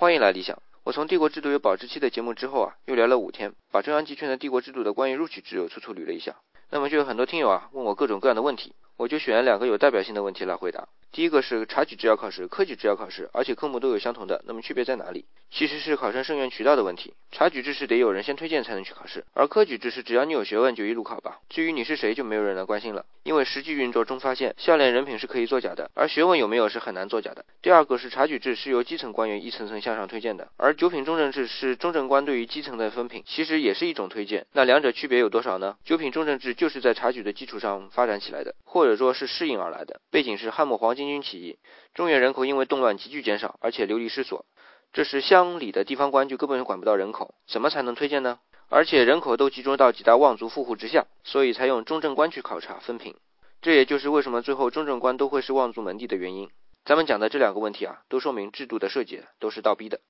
欢迎来理想。我从帝国制度有保质期的节目之后啊，又聊了五天，把中央集权的帝国制度的关于录取制度粗粗捋了一下。那么就有很多听友啊问我各种各样的问题，我就选了两个有代表性的问题来回答。第一个是察举制要考试、科举制要考试，而且科目都有相同的，那么区别在哪里？其实是考生生源渠道的问题。察举制是得有人先推荐才能去考试，而科举制是只要你有学问就一路考吧。至于你是谁，就没有人来关心了。因为实际运作中发现，笑脸人品是可以作假的，而学问有没有是很难作假的。第二个是察举制是由基层官员一层层向上推荐的，而九品中正制是中正官对于基层的分品，其实也是一种推荐。那两者区别有多少呢？九品中正制就是在察举的基础上发展起来的，或者说是适应而来的。背景是汉末黄新军起义。中原人口因为动乱急剧减少，而且流离失所，这时乡里的地方官就根本管不到人口，怎么才能推荐呢？而且人口都集中到几大望族富户之下，所以才用中正官去考察分品。这也就是为什么最后中正官都会是望族门第的原因。咱们讲的这两个问题啊，都说明制度的设计都是倒逼的。